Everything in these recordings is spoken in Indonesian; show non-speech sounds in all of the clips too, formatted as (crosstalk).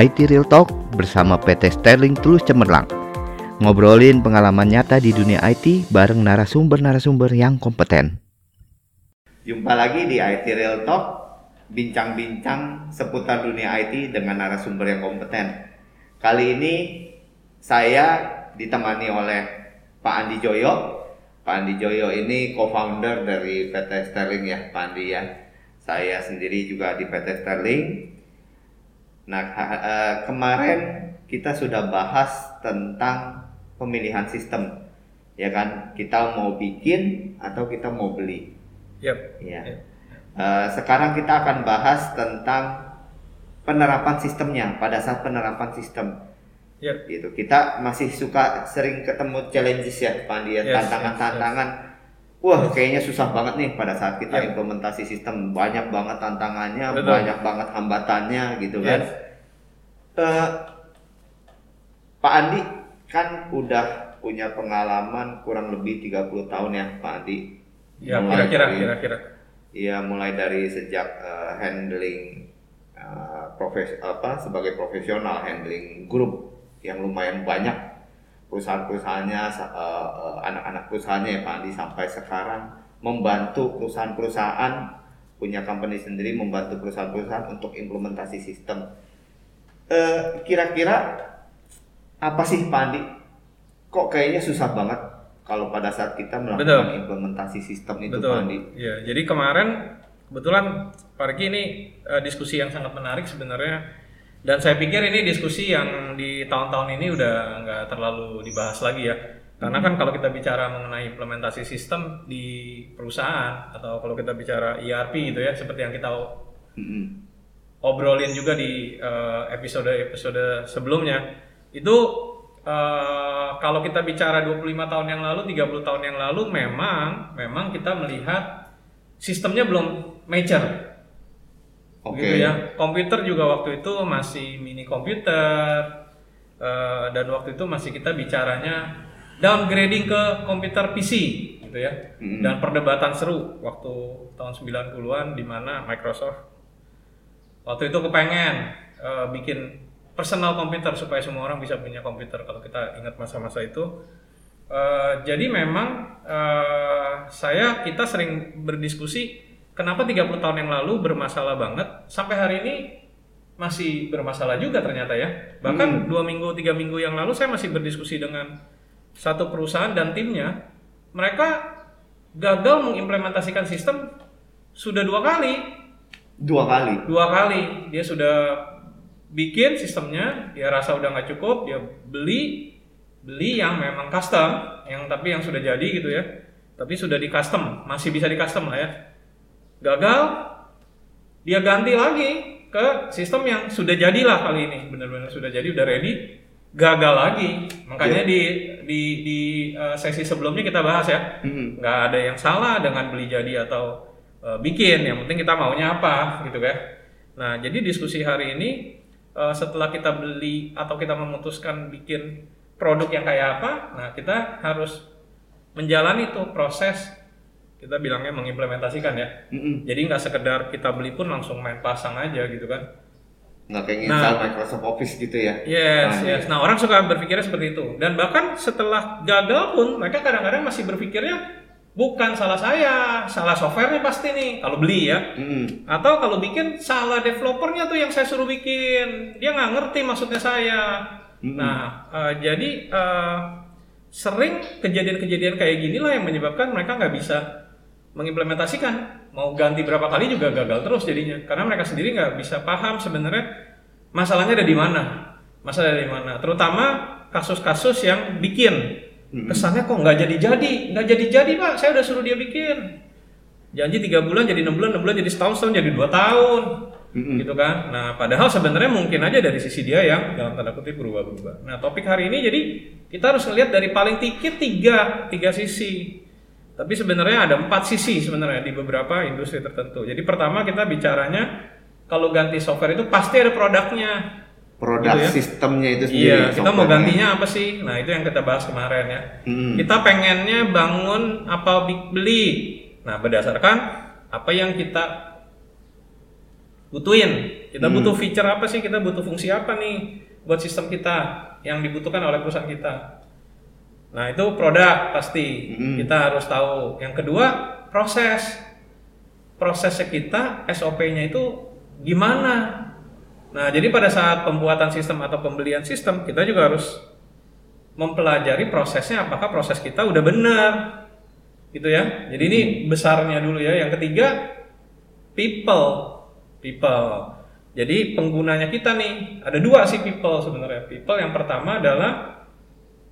IT Real Talk bersama PT Sterling Tulus Cemerlang. Ngobrolin pengalaman nyata di dunia IT bareng narasumber-narasumber yang kompeten. Jumpa lagi di IT Real Talk, bincang-bincang seputar dunia IT dengan narasumber yang kompeten. Kali ini saya ditemani oleh Pak Andi Joyo. Pak Andi Joyo ini co-founder dari PT Sterling ya, Pak Andi ya. Saya sendiri juga di PT Sterling. Nah, uh, kemarin kita sudah bahas tentang pemilihan sistem. Ya kan, kita mau bikin atau kita mau beli. Yep. Ya. Yep. Uh, sekarang kita akan bahas tentang penerapan sistemnya pada saat penerapan sistem. Yep. Gitu. Kita masih suka sering ketemu challenges ya, Pak Andi, ya. Yes, tantangan-tantangan. Yes, yes. Wah, kayaknya susah banget nih pada saat kita yep. implementasi sistem. Banyak banget tantangannya, Betul. banyak banget hambatannya gitu kan. Uh, Pak Andi kan udah punya pengalaman kurang lebih 30 tahun ya, Pak Andi Ya, kira-kira kira-kira. Iya, mulai dari sejak uh, handling uh, profes apa sebagai profesional handling grup yang lumayan banyak perusahaan-perusahaannya uh, anak-anak perusahaannya ya Pak Andi sampai sekarang membantu perusahaan-perusahaan punya company sendiri membantu perusahaan-perusahaan untuk implementasi sistem. Kira-kira apa sih Pak Andi? Kok kayaknya susah banget kalau pada saat kita melakukan Betul. implementasi sistem itu Betul. Pak Andi. Ya, jadi kemarin kebetulan Pak ini uh, diskusi yang sangat menarik sebenarnya dan saya pikir ini diskusi yang di tahun-tahun ini udah nggak terlalu dibahas lagi ya. Karena kan kalau kita bicara mengenai implementasi sistem di perusahaan atau kalau kita bicara ERP gitu ya seperti yang kita obrolin juga di uh, episode-episode sebelumnya itu Uh, kalau kita bicara 25 tahun yang lalu, 30 tahun yang lalu memang memang kita melihat sistemnya belum major. Oke. Okay. Gitu ya. Komputer juga waktu itu masih mini komputer uh, dan waktu itu masih kita bicaranya downgrading ke komputer PC gitu ya. Mm. Dan perdebatan seru waktu tahun 90-an di mana Microsoft waktu itu kepengen uh, bikin personal komputer supaya semua orang bisa punya komputer kalau kita ingat masa-masa itu. Uh, jadi memang uh, saya kita sering berdiskusi kenapa 30 tahun yang lalu bermasalah banget sampai hari ini masih bermasalah juga ternyata ya. Bahkan hmm. dua minggu tiga minggu yang lalu saya masih berdiskusi dengan satu perusahaan dan timnya. Mereka gagal mengimplementasikan sistem sudah dua kali. Dua kali. Dua kali dia sudah bikin sistemnya dia rasa udah nggak cukup dia beli beli yang memang custom yang tapi yang sudah jadi gitu ya tapi sudah di custom masih bisa di custom lah ya gagal dia ganti lagi ke sistem yang sudah jadilah kali ini. Benar-benar sudah jadi udah ready gagal lagi. Makanya yeah. di di di uh, sesi sebelumnya kita bahas ya. Mm-hmm. nggak ada yang salah dengan beli jadi atau uh, bikin. Yang penting kita maunya apa gitu kan. Nah jadi diskusi hari ini uh, setelah kita beli atau kita memutuskan bikin produk yang kayak apa, nah kita harus menjalani itu proses kita bilangnya mengimplementasikan ya. Mm-hmm. Jadi nggak sekedar kita beli pun langsung main pasang aja gitu kan. Nggak kayak nah, Microsoft Office gitu ya. Yes, nah, yes. Nah orang suka berpikirnya seperti itu. Dan bahkan setelah gagal pun mereka kadang-kadang masih berpikirnya bukan salah saya, salah softwarenya pasti nih kalau beli ya. Mm. Atau kalau bikin salah developernya tuh yang saya suruh bikin, dia nggak ngerti maksudnya saya. Mm. Nah, uh, jadi uh, sering kejadian-kejadian kayak gini lah yang menyebabkan mereka nggak bisa mengimplementasikan. Mau ganti berapa kali juga gagal terus jadinya, karena mereka sendiri nggak bisa paham sebenarnya masalahnya ada di mana, masalah ada di mana. Terutama kasus-kasus yang bikin. Kesannya kok nggak jadi jadi nggak jadi jadi pak. Saya udah suruh dia bikin. Janji tiga bulan jadi enam bulan enam bulan jadi setahun setahun jadi dua tahun. Mm-hmm. gitu kan? Nah padahal sebenarnya mungkin aja dari sisi dia yang dalam tanda kutip berubah berubah nah topik hari ini jadi kita harus lihat dari paling dikit tiga tiga sisi tapi sebenarnya ada empat sisi sebenarnya di beberapa industri tertentu jadi pertama kita bicaranya kalau ganti software itu pasti ada produknya produk gitu ya. sistemnya itu sendiri. Iya, kita mau gantinya apa sih? Nah, itu yang kita bahas kemarin ya. Hmm. Kita pengennya bangun apa beli. Nah, berdasarkan apa yang kita butuhin. Kita hmm. butuh feature apa sih? Kita butuh fungsi apa nih buat sistem kita yang dibutuhkan oleh perusahaan kita. Nah, itu produk pasti hmm. kita harus tahu. Yang kedua, proses. Prosesnya kita, SOP-nya itu gimana? Nah, jadi pada saat pembuatan sistem atau pembelian sistem, kita juga harus mempelajari prosesnya apakah proses kita udah benar. Gitu ya. Jadi ini besarnya dulu ya. Yang ketiga, people. People. Jadi penggunanya kita nih, ada dua sih people sebenarnya. People yang pertama adalah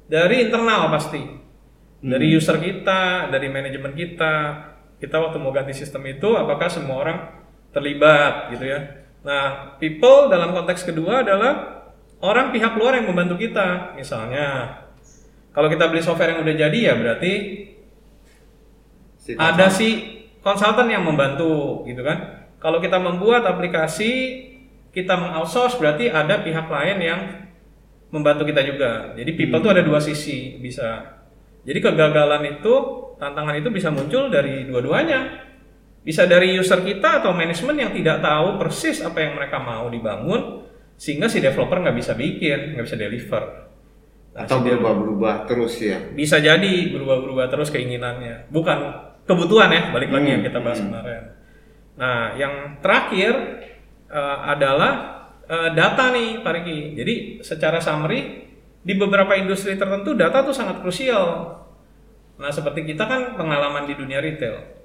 dari internal pasti. Dari hmm. user kita, dari manajemen kita. Kita waktu mau ganti sistem itu, apakah semua orang terlibat gitu ya. Nah, people dalam konteks kedua adalah orang pihak luar yang membantu kita. Misalnya, kalau kita beli software yang udah jadi ya berarti si ada si konsultan yang membantu gitu kan. Kalau kita membuat aplikasi, kita mengoutsource berarti ada pihak lain yang membantu kita juga. Jadi people itu hmm. ada dua sisi bisa. Jadi kegagalan itu, tantangan itu bisa muncul dari dua-duanya. Bisa dari user kita atau manajemen yang tidak tahu persis apa yang mereka mau dibangun, sehingga si developer nggak bisa bikin, nggak bisa deliver. Nah, atau berubah-berubah terus ya? Bisa jadi berubah-berubah terus keinginannya. Bukan kebutuhan ya, balik lagi hmm. yang kita bahas hmm. kemarin. Nah, yang terakhir uh, adalah uh, data nih Pak Riki. Jadi secara summary di beberapa industri tertentu data tuh sangat krusial. Nah seperti kita kan pengalaman di dunia retail.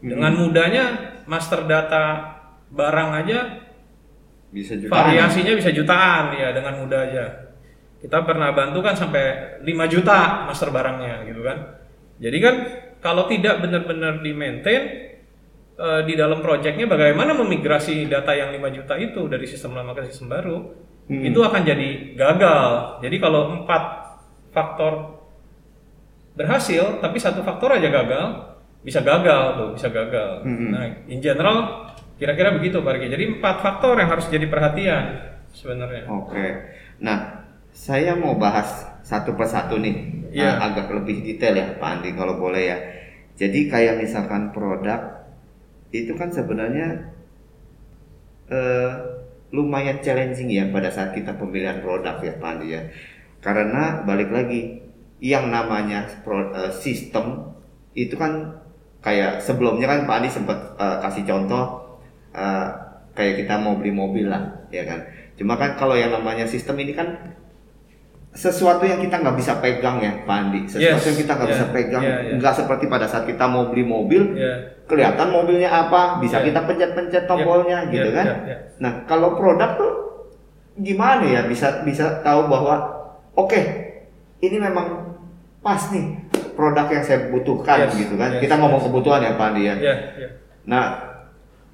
Dengan hmm. mudahnya master data barang aja bisa jutaan. Variasinya bisa jutaan ya dengan mudah aja. Kita pernah bantu kan sampai 5 juta master barangnya gitu kan. Jadi kan kalau tidak benar-benar di maintain uh, di dalam proyeknya bagaimana memigrasi data yang 5 juta itu dari sistem lama ke sistem baru hmm. itu akan jadi gagal. Jadi kalau empat faktor berhasil tapi satu faktor aja gagal bisa gagal tuh bisa gagal. Hmm. Nah in general kira-kira begitu Pak Riki. Jadi empat faktor yang harus jadi perhatian sebenarnya. Oke. Nah saya mau bahas satu persatu nih yeah. agak lebih detail ya Pak Andi kalau boleh ya. Jadi kayak misalkan produk itu kan sebenarnya uh, lumayan challenging ya pada saat kita pemilihan produk ya Pak Andi ya. Karena balik lagi yang namanya pro, uh, sistem itu kan kayak sebelumnya kan Pak Andi sempat uh, kasih contoh uh, kayak kita mau beli mobil lah ya kan. Cuma kan kalau yang namanya sistem ini kan sesuatu yang kita nggak bisa pegang ya Pak Andi sesuatu yes. yang kita nggak yeah. bisa pegang yeah, yeah. nggak seperti pada saat kita mau beli mobil yeah. kelihatan mobilnya apa bisa yeah. kita pencet-pencet tombolnya yeah. gitu yeah. kan yeah. Yeah. nah kalau produk tuh gimana ya bisa bisa tahu bahwa oke okay, ini memang pas nih produk yang saya butuhkan yes. gitu kan yes. kita ngomong kebutuhan ya Pak Andi ya yeah. Yeah. nah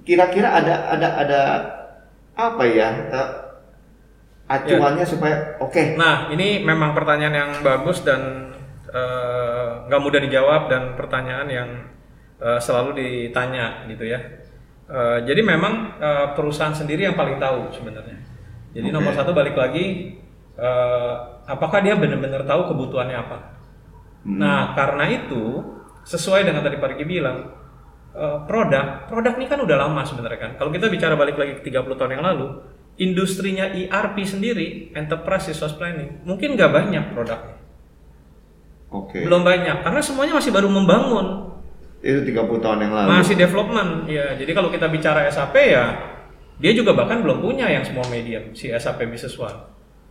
kira-kira ada ada ada apa ya uh, acuannya ya. supaya oke. Okay. Nah, ini memang pertanyaan yang bagus dan eh, nggak uh, mudah dijawab dan pertanyaan yang uh, selalu ditanya gitu ya. Uh, jadi memang uh, perusahaan sendiri yang paling tahu sebenarnya. Jadi okay. nomor satu balik lagi, uh, apakah dia benar-benar tahu kebutuhannya apa? Hmm. Nah, karena itu sesuai dengan tadi Pak Riki bilang, uh, produk, produk ini kan udah lama sebenarnya kan. Kalau kita bicara balik lagi ke 30 tahun yang lalu, industrinya ERP sendiri, enterprise resource planning, mungkin nggak banyak produknya. Oke. Okay. Belum banyak, karena semuanya masih baru membangun. Itu 30 tahun yang lalu. Masih development, ya. Jadi kalau kita bicara SAP ya, dia juga bahkan belum punya yang semua medium, si SAP Business One.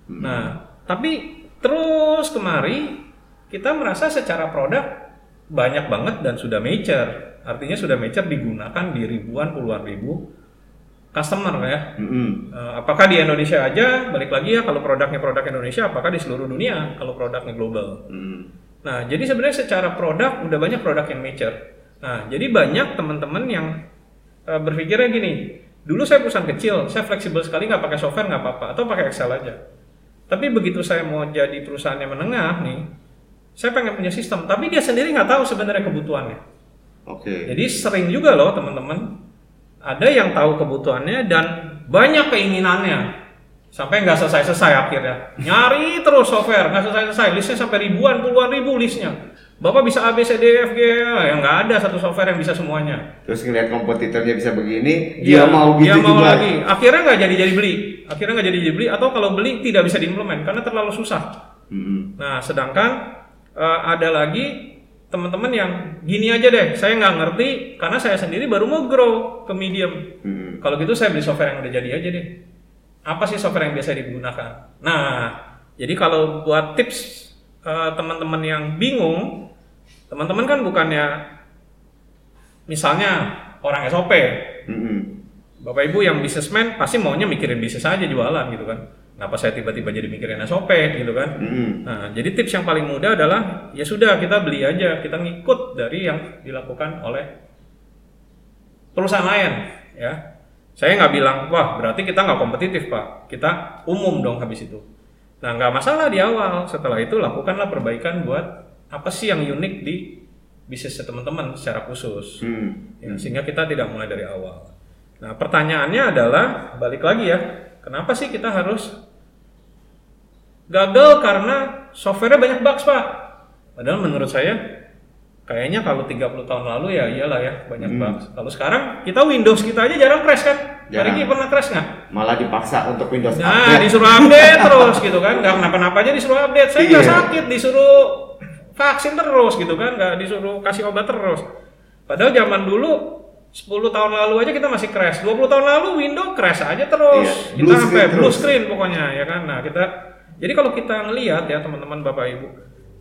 Hmm. Nah, tapi terus kemari kita merasa secara produk banyak banget dan sudah mature. Artinya sudah mature digunakan di ribuan puluhan ribu customer ya. Mm-hmm. Apakah di Indonesia aja? Balik lagi ya kalau produknya produk Indonesia, apakah di seluruh dunia kalau produknya global? Mm. Nah, jadi sebenarnya secara produk udah banyak produk yang mature. Nah, jadi banyak teman-teman yang uh, berpikirnya gini, dulu saya perusahaan kecil, saya fleksibel sekali nggak pakai software nggak apa-apa atau pakai Excel aja. Tapi begitu saya mau jadi perusahaan yang menengah nih, saya pengen punya sistem, tapi dia sendiri nggak tahu sebenarnya kebutuhannya. Oke. Okay. Jadi sering juga loh teman-teman ada yang tahu kebutuhannya dan banyak keinginannya sampai nggak selesai-selesai akhirnya nyari terus software nggak selesai-selesai listnya sampai ribuan puluhan ribu listnya Bapak bisa A, B, C, D, E, F, G, ya nggak ada satu software yang bisa semuanya. Terus ngeliat kompetitornya bisa begini, Dia, dia mau gitu dia mau juga. lagi. Akhirnya nggak jadi jadi beli. Akhirnya nggak jadi jadi beli atau kalau beli tidak bisa diimplement karena terlalu susah. Mm-mm. Nah, sedangkan eh, ada lagi teman-teman yang gini aja deh, saya nggak ngerti karena saya sendiri baru mau grow ke medium. Mm-mm. Kalau gitu saya beli software yang udah jadi aja deh. Apa sih software yang biasa digunakan? Nah, jadi kalau buat tips eh, teman-teman yang bingung, teman-teman kan bukannya misalnya orang SOP, Mm-mm. Bapak Ibu yang bisnismen pasti maunya mikirin bisnis aja jualan gitu kan. Kenapa saya tiba-tiba jadi mikirin SOP gitu kan? Mm-mm. Nah, jadi tips yang paling mudah adalah ya sudah kita beli aja, kita ngikut dari yang dilakukan oleh perusahaan lain, ya. Saya nggak bilang wah berarti kita nggak kompetitif pak, kita umum dong habis itu. Nah nggak masalah di awal, setelah itu lakukanlah perbaikan buat apa sih yang unik di bisnis teman-teman secara khusus, Mm. ya, sehingga kita tidak mulai dari awal. Nah pertanyaannya adalah balik lagi ya, kenapa sih kita harus gagal karena softwarenya banyak bugs pak. Padahal menurut saya kayaknya kalau 30 tahun lalu ya iyalah ya banyak Hmm. bugs. Kalau sekarang kita Windows kita aja jarang crash kan? Jarang. Hari ini pernah crash nggak? Malah dipaksa untuk Windows Nah update. disuruh update terus gitu kan? Nggak (laughs) kenapa-napa aja disuruh update. Saya nggak Iya. sakit disuruh vaksin terus gitu kan? Nggak disuruh kasih obat terus. Padahal zaman dulu 10 tahun lalu aja kita masih crash. 20 tahun lalu Windows crash aja terus. Iya, kita blue sampai screen blue terus. screen pokoknya ya kan. Nah, kita jadi kalau kita ngelihat ya teman-teman Bapak Ibu,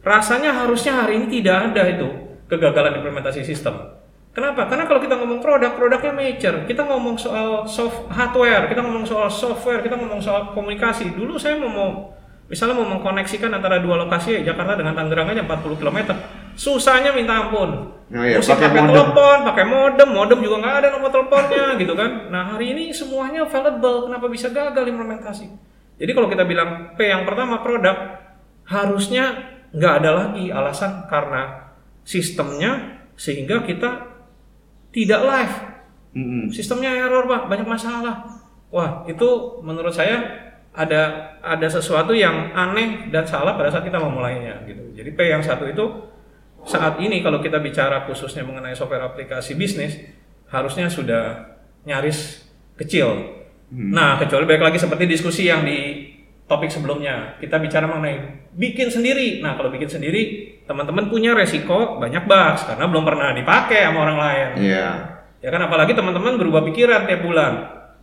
rasanya harusnya hari ini tidak ada itu kegagalan implementasi sistem. Kenapa? Karena kalau kita ngomong produk, produknya mature. Kita ngomong soal soft hardware, kita ngomong soal software, kita ngomong soal komunikasi. Dulu saya mau mau misalnya mau mengkoneksikan antara dua lokasi ya, Jakarta dengan Tangerang aja 40 km. Susahnya minta ampun. Oh iya, Mesti pakai pakai telepon, pakai modem, modem juga nggak ada nomor teleponnya gitu kan. Nah hari ini semuanya available, kenapa bisa gagal implementasi? Jadi kalau kita bilang P yang pertama produk, harusnya nggak ada lagi alasan karena sistemnya sehingga kita tidak live. Mm-mm. Sistemnya error pak, banyak masalah. Wah itu menurut saya ada ada sesuatu yang aneh dan salah pada saat kita memulainya gitu. Jadi P yang satu itu saat ini kalau kita bicara khususnya mengenai software aplikasi bisnis harusnya sudah nyaris kecil. Nah kecuali baik lagi seperti diskusi yang di topik sebelumnya kita bicara mengenai bikin sendiri. Nah kalau bikin sendiri teman-teman punya resiko banyak bugs karena belum pernah dipakai sama orang lain. Iya. Ya kan apalagi teman-teman berubah pikiran tiap bulan.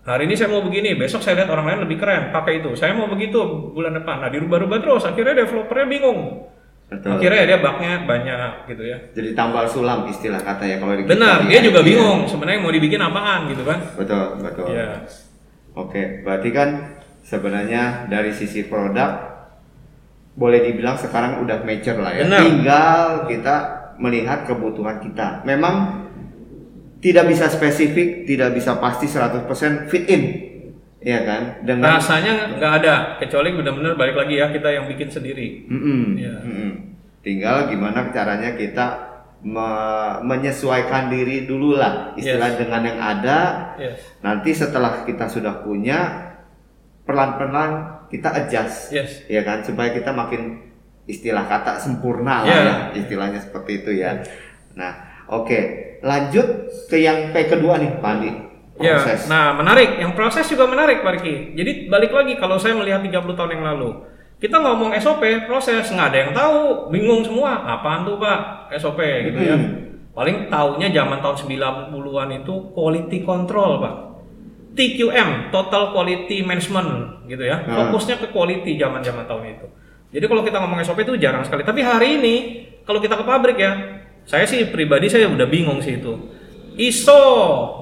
Hari ini saya mau begini, besok saya lihat orang lain lebih keren, pakai itu. Saya mau begitu bulan depan. Nah, dirubah-rubah terus. Akhirnya developernya bingung. Betul. Akhirnya dia bugnya banyak gitu ya. Jadi tambal sulam istilah kata ya kalau di Benar, dia di juga ya. bingung sebenarnya mau dibikin apaan gitu kan. Betul, betul. Iya. Oke, berarti kan sebenarnya dari sisi produk boleh dibilang sekarang udah mature lah ya. Benar. Tinggal kita melihat kebutuhan kita. Memang tidak bisa spesifik, tidak bisa pasti 100% fit in. Iya kan? Dengan Rasanya nggak ada, kecuali benar-benar balik lagi ya kita yang bikin sendiri. Mm-mm, Iya. mm-mm. Tinggal gimana caranya kita me- menyesuaikan diri dulu lah istilah Yes. dengan yang ada. Yes. Nanti setelah kita sudah punya pelan-pelan kita adjust, Yes. ya kan supaya kita makin istilah kata sempurna lah Iya. ya istilahnya seperti itu ya. Nah, oke lanjut ke yang P kedua nih Pak Andi. Ya, Proses. nah menarik. Yang proses juga menarik, Pak Riki. Jadi balik lagi kalau saya melihat 30 tahun yang lalu, kita ngomong SOP, proses nggak ada yang tahu, bingung semua. Apaan tuh Pak SOP gitu ya? Hmm. Paling taunya zaman tahun 90-an itu quality control, Pak. TQM, Total Quality Management gitu ya. Hmm. Fokusnya ke quality zaman-zaman tahun itu. Jadi kalau kita ngomong SOP itu jarang sekali. Tapi hari ini kalau kita ke pabrik ya, saya sih pribadi saya udah bingung sih itu. ISO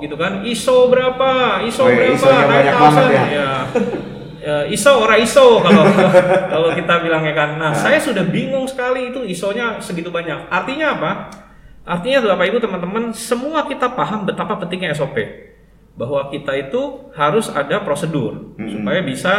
gitu kan, ISO berapa, ISO Oh iya, berapa, ISO-nya banyak 9000, banget ya. ya. Ya, ISO ora ISO kalau (laughs) kalau kita bilangnya kan. Nah, saya sudah bingung sekali itu ISO-nya segitu banyak. Artinya apa? Artinya Bapak Ibu teman-teman, semua kita paham betapa pentingnya SOP. Bahwa kita itu harus ada prosedur Mm-mm. supaya bisa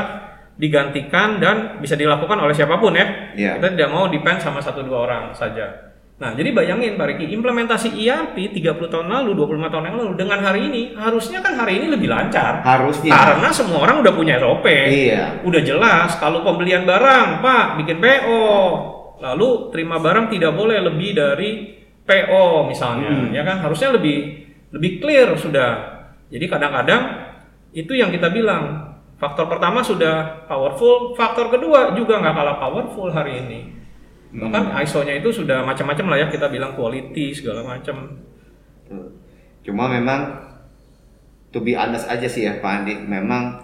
digantikan dan bisa dilakukan oleh siapa pun ya. Iya. Kita tidak mau depend sama satu dua orang saja. Nah, jadi bayangin Pak Riki, implementasi ERP 30 tahun lalu, 25 tahun yang lalu dengan hari ini, harusnya kan hari ini lebih lancar. Harusnya. Karena semua orang udah punya SOP. Iya. Udah jelas kalau pembelian barang, Pak, bikin PO. lalu terima barang tidak boleh lebih dari PO misalnya, hmm. ya kan harusnya lebih lebih clear sudah. Jadi kadang-kadang itu yang kita bilang faktor pertama sudah powerful, faktor kedua juga nggak kalah powerful hari ini. Hmm. Bahkan ISO-nya itu sudah macam-macam lah ya kita bilang quality segala macam. Hmm. Cuma memang to be honest aja sih ya Pak Andi, memang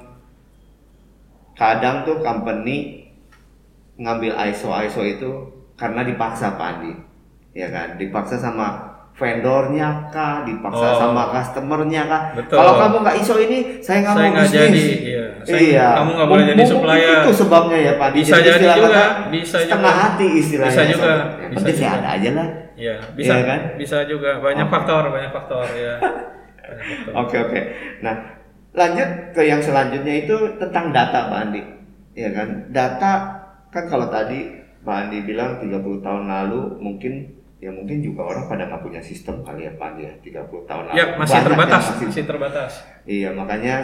kadang tuh company ngambil ISO ISO itu karena dipaksa Pak Andi, ya kan? Dipaksa sama vendornya kah, dipaksa oh. sama customernya kah. Kalau kamu nggak ISO ini, saya nggak mau bisnis. Jadi, iya. Saya, iya. Kamu nggak boleh jadi supplier. Itu sebabnya ya Pak. Bisa jadi, jadi juga. Bisa setengah juga. hati istilahnya. Bisa juga. Yang penting sih ada aja lah. Iya. Bisa ya, kan? Bisa juga. Banyak oh. faktor, banyak faktor (laughs) ya. Oke oke. Nah lanjut ke yang selanjutnya itu tentang data Pak Andi. Ya kan. Data kan kalau tadi Pak Andi bilang 30 tahun lalu mungkin ya mungkin juga orang pada nggak punya sistem kali ya Pak ya 30 tahun lalu. Ya masih Banyak terbatas, masih, masih terbatas. Iya makanya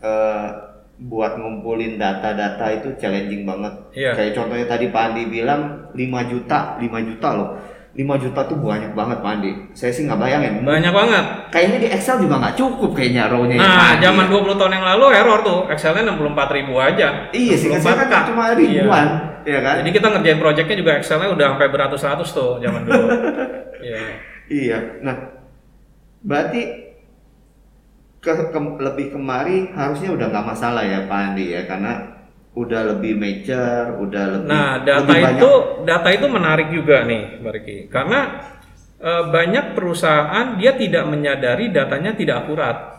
uh, buat ngumpulin data-data itu challenging banget. Iya. Kayak contohnya tadi Pak Andi bilang 5 juta, 5 juta loh. 5 juta tuh banyak banget Pak Andi. Saya sih nggak bayangin. Banyak banget. Kayaknya di Excel juga nggak cukup kayaknya row-nya. Nah, zaman 20 tahun yang lalu error tuh. Excelnya 64 ribu aja. Iya sih, kan kan cuma ribuan. Iya Iya kan? Jadi kita ngerjain projectnya juga Excelnya udah sampai beratus-ratus tuh zaman dulu. Iya. Iya. Nah, berarti ke, ke, lebih kemari harusnya udah nggak masalah ya Pak Andi ya karena udah lebih mature, udah lebih Nah, data lebih itu banyak. data itu menarik juga nih, Barki. Karena e, banyak perusahaan dia tidak menyadari datanya tidak akurat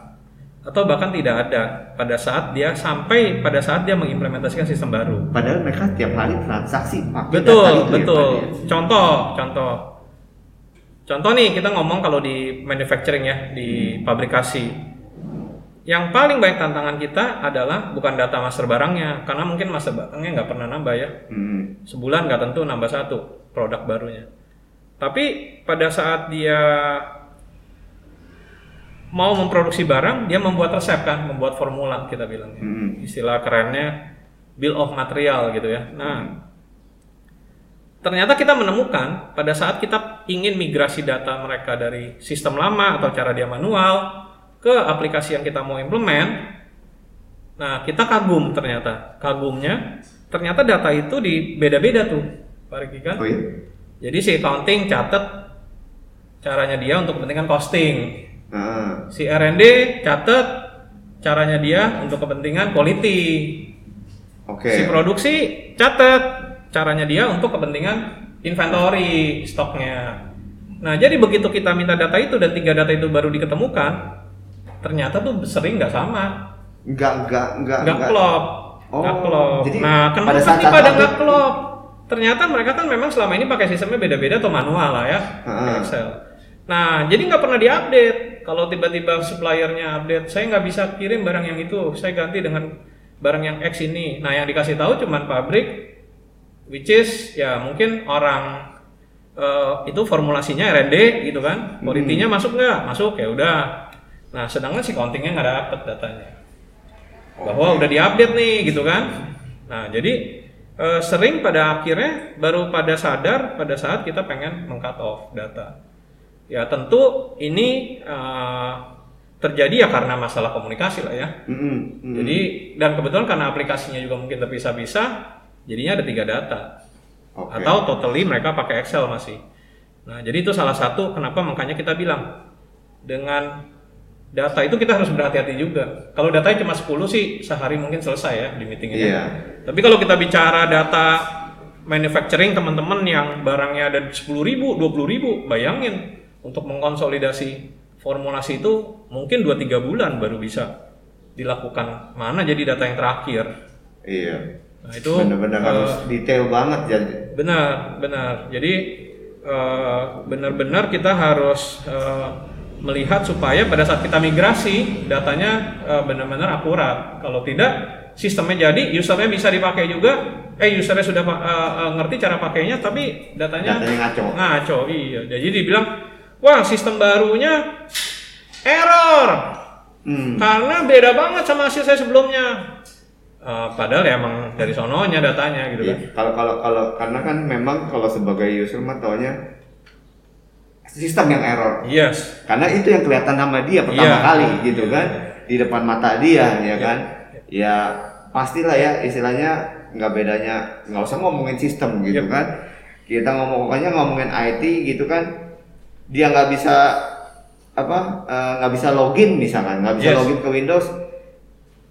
atau bahkan tidak ada pada saat dia sampai pada saat dia mengimplementasikan sistem baru. Padahal mereka tiap hari transaksi pakai betul, data itu ya, betul. Ya, contoh, contoh, contoh nih kita ngomong kalau di manufacturing ya di hmm. pabrikasi, yang paling banyak tantangan kita adalah bukan data master barangnya karena mungkin master barangnya nggak pernah nambah ya, hmm. sebulan nggak tentu nambah satu produk barunya. Tapi pada saat dia mau memproduksi barang, dia membuat resep kan, membuat formula kita bilang. Hmm. Istilah kerennya bill of material gitu ya. Nah, hmm. ternyata kita menemukan pada saat kita ingin migrasi data mereka dari sistem lama atau cara dia manual ke aplikasi yang kita mau implement. Nah, kita kagum ternyata. Kagumnya ternyata data itu di beda-beda tuh, Pak Riki kan? Oh, iya? Jadi si accounting catat caranya dia untuk kepentingan costing Hmm. Si R&D catat caranya dia untuk kepentingan quality. Oke. Okay. Si produksi catat caranya dia untuk kepentingan inventory stoknya. Nah, jadi begitu kita minta data itu dan tiga data itu baru diketemukan, ternyata tuh sering nggak sama. Nggak nggak nggak nggak klop. Oh, nggak klop. Jadi nah, kenapa pada sih pada nggak klop? Ternyata mereka kan memang selama ini pakai sistemnya beda-beda atau manual lah ya, uh Excel. Nah, jadi nggak pernah diupdate kalau tiba-tiba suppliernya update saya nggak bisa kirim barang yang itu saya ganti dengan barang yang X ini. Nah yang dikasih tahu cuman pabrik which is ya mungkin orang uh, itu formulasinya R&D gitu kan? Quality hmm. masuk nggak? Masuk ya udah. Nah sedangkan si countingnya nggak dapet datanya. Bahwa udah diupdate nih gitu kan? Nah jadi uh, sering pada akhirnya baru pada sadar pada saat kita pengen mengcut off data Ya tentu ini uh, terjadi ya karena masalah komunikasi lah ya. Mm -hmm. Jadi dan kebetulan karena aplikasinya juga mungkin terpisah-pisah, jadinya ada tiga data. Okay. Atau totally mereka pakai Excel masih. Nah jadi itu salah satu kenapa makanya kita bilang dengan data itu kita harus berhati-hati juga. Kalau datanya cuma 10 sih sehari mungkin selesai ya di meeting ini. Yeah. Tapi kalau kita bicara data manufacturing teman-teman yang barangnya ada 10 ribu, 20 ribu, bayangin untuk mengkonsolidasi formulasi itu mungkin 2-3 bulan baru bisa dilakukan mana jadi data yang terakhir. Iya. Nah itu benar-benar uh, harus detail banget jadi benar benar. Jadi uh, benar-benar kita harus uh, melihat supaya pada saat kita migrasi datanya uh, benar-benar akurat. Kalau tidak sistemnya jadi usernya bisa dipakai juga. Eh usernya sudah uh, uh, ngerti cara pakainya tapi datanya, datanya ngaco. ngaco iya. Jadi dibilang wah sistem barunya error hmm. karena beda banget sama hasil saya sebelumnya Uh, padahal ya emang dari sononya datanya gitu iya. kan. Kalau kalau kalau karena kan memang kalau sebagai user mah taunya sistem yang error. Yes. Karena itu yang kelihatan sama dia pertama yeah. kali gitu yeah. kan di depan mata dia ya yeah. kan. Ya pastilah ya istilahnya nggak bedanya nggak usah ngomongin sistem gitu kan. Kita ngomong pokoknya ngomongin IT gitu kan. Dia nggak bisa apa eh, nggak uh, bisa login misalkan nggak bisa yes. login ke Windows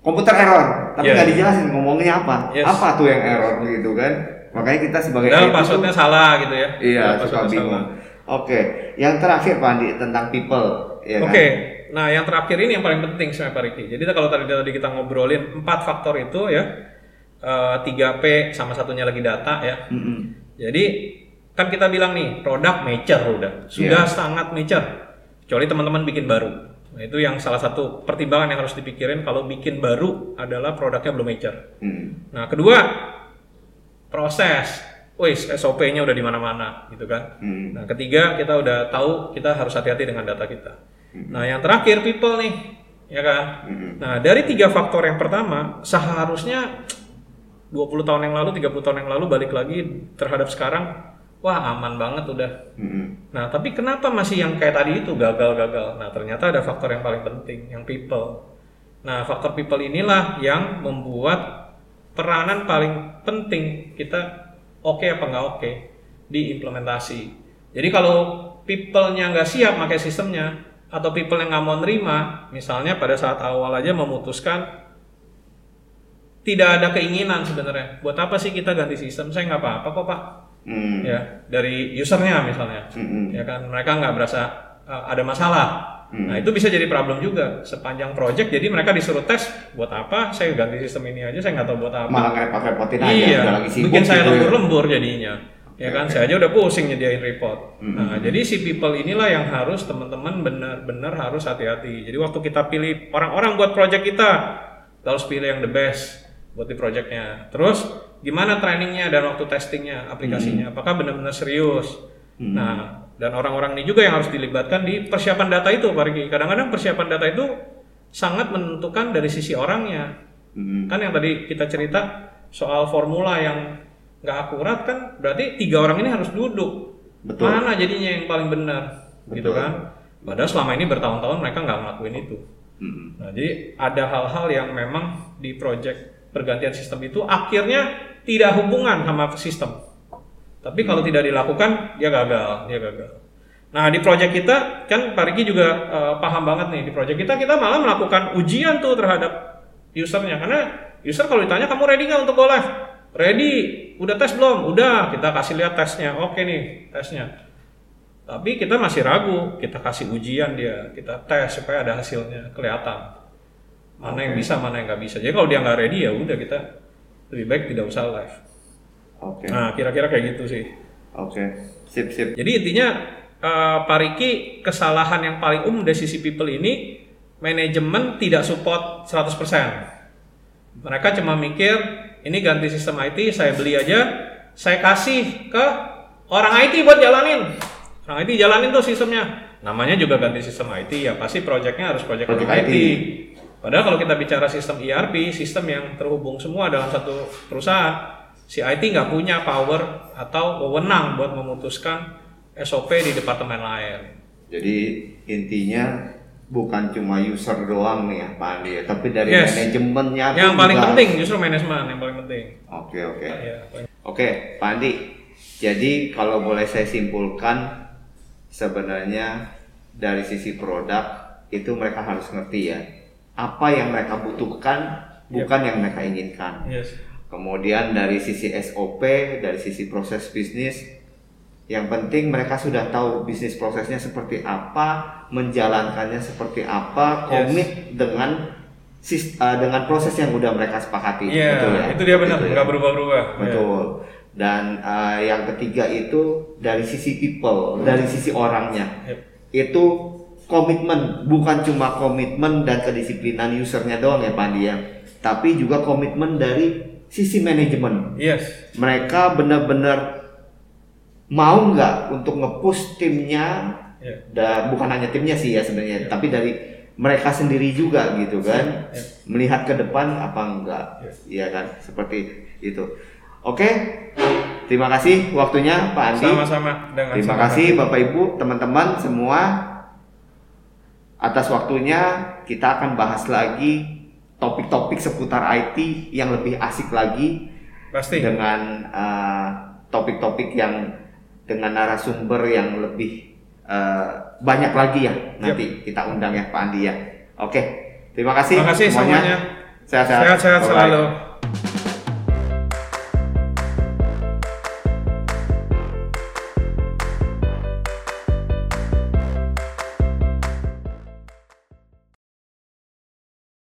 komputer error tapi nggak yeah. dijelasin ngomongnya apa yes. apa tuh yang error gitu kan makanya kita sebagai Dalam passwordnya salah gitu ya iya suka bingung oke yang terakhir Pak Andi tentang people ya oke okay. kan? nah yang terakhir ini yang paling penting sebenarnya Pak Riki jadi kalau tadi tadi kita ngobrolin empat faktor itu ya eh, tiga uh, P sama satunya lagi data ya mm -hmm. jadi kan kita bilang nih produk mature udah sudah yeah. sangat mature kecuali teman-teman bikin baru Nah, itu yang salah satu pertimbangan yang harus dipikirin kalau bikin baru adalah produknya belum mature. Hmm. Nah, kedua proses. Wis, SOP-nya udah di mana-mana gitu kan. Hmm. Nah, ketiga kita udah tahu kita harus hati-hati dengan data kita. Hmm. Nah, yang terakhir people nih, ya kan. Hmm. Nah, dari tiga faktor yang pertama seharusnya 20 tahun yang lalu, 30 tahun yang lalu balik lagi terhadap sekarang wah aman banget udah. Mm-hmm. Nah tapi kenapa masih yang kayak tadi itu gagal-gagal? Nah ternyata ada faktor yang paling penting, yang people. Nah faktor people inilah yang membuat peranan paling penting kita oke okay apa nggak oke okay di implementasi. Jadi kalau people-nya nggak siap pakai sistemnya atau people yang nggak mau nerima, misalnya pada saat awal aja memutuskan tidak ada keinginan sebenarnya. Buat apa sih kita ganti sistem? Saya nggak apa-apa kok pak hmm. ya dari usernya misalnya hmm. ya kan mereka nggak berasa uh, ada masalah hmm. nah itu bisa jadi problem juga sepanjang project jadi mereka disuruh tes buat apa saya ganti sistem ini aja saya nggak tahu buat apa malah repot-repotin aja iya. udah lagi sibuk bikin saya gitu ya. lembur-lembur jadinya ya kan saya aja udah pusing nyediain report hmm. nah jadi si people inilah yang harus teman-teman benar-benar harus hati-hati jadi waktu kita pilih orang-orang buat project kita harus pilih yang the best buat di projectnya terus gimana trainingnya dan waktu testingnya aplikasinya, hmm. apakah benar-benar serius. Hmm. Nah, dan orang-orang ini juga yang harus dilibatkan di persiapan data itu, Pak Riki. Kadang-kadang persiapan data itu sangat menentukan dari sisi orangnya. Hmm. Kan yang tadi kita cerita soal formula yang nggak akurat kan, berarti tiga orang ini harus duduk. Betul. Mana jadinya yang paling benar, gitu Betul. gitu kan? Padahal selama ini bertahun-tahun mereka nggak ngelakuin itu. Hmm. Nah, jadi ada hal-hal yang memang di project pergantian sistem itu akhirnya tidak hubungan sama sistem. Tapi kalau tidak dilakukan, dia gagal, dia gagal. Nah di project kita kan Pak Riki juga uh, paham banget nih di project kita kita malah melakukan ujian tuh terhadap usernya karena user kalau ditanya kamu ready nggak untuk go live? Ready, udah tes belum? Udah, kita kasih lihat tesnya. Oke nih tesnya. Tapi kita masih ragu, kita kasih ujian dia, kita tes supaya ada hasilnya kelihatan mana yang bisa, mana yang nggak bisa. Jadi kalau dia nggak ready ya udah kita lebih baik tidak usah live. Oke. Okay. Nah, kira-kira kayak gitu sih. Oke. Okay. Sip, sip. Jadi intinya uh, Pak Riki kesalahan yang paling umum dari sisi people ini manajemen tidak support 100%. Mereka cuma mikir ini ganti sistem IT, saya beli aja, saya kasih ke orang IT buat jalanin. Orang IT jalanin tuh sistemnya. Namanya juga ganti sistem IT ya pasti projectnya harus project, project IT. IT. Padahal kalau kita bicara sistem ERP, sistem yang terhubung semua dalam satu perusahaan, si IT nggak punya power atau wewenang buat memutuskan SOP di departemen lain. Jadi intinya bukan cuma user doang nih ya Pak Andi, ya, tapi dari yes. manajemennya yang paling juga... penting justru manajemen yang paling penting. Oke oke. Ya, oke Pak Andi, jadi kalau boleh saya simpulkan sebenarnya dari sisi produk itu mereka harus ngerti ya apa yang mereka butuhkan bukan yep. yang mereka inginkan. Yes. Kemudian dari sisi SOP, dari sisi proses bisnis, yang penting mereka sudah tahu bisnis prosesnya seperti apa, menjalankannya seperti apa, komit yes. dengan uh, dengan proses yang udah mereka sepakati. Yeah, betul ya. Itu dia benar, ya? nggak ya? berubah-berubah. Betul. Yeah. Dan uh, yang ketiga itu dari sisi people, dari sisi orangnya, yep. itu komitmen bukan cuma komitmen dan kedisiplinan usernya doang ya Pak ya. Tapi juga komitmen dari sisi manajemen. Yes. Mereka benar-benar mau nggak untuk ngepush timnya? Yeah. dan bukan hanya timnya sih ya sebenarnya yeah. tapi dari mereka sendiri juga gitu kan? Ya. melihat ke depan apa enggak? Ya. iya kan? Seperti itu. Oke terima kasih waktunya Pak Andi. Sama-sama. Terima kasih Bapak Ibu teman-teman semua atas waktunya kita akan bahas lagi topik-topik seputar IT yang lebih asik lagi Pasti. dengan uh, topik-topik yang dengan narasumber yang lebih uh, banyak lagi ya nanti yep. kita undang ya Pak Andi ya. Oke, terima kasih. Terima kasih semuanya. Sehat-sehat selalu.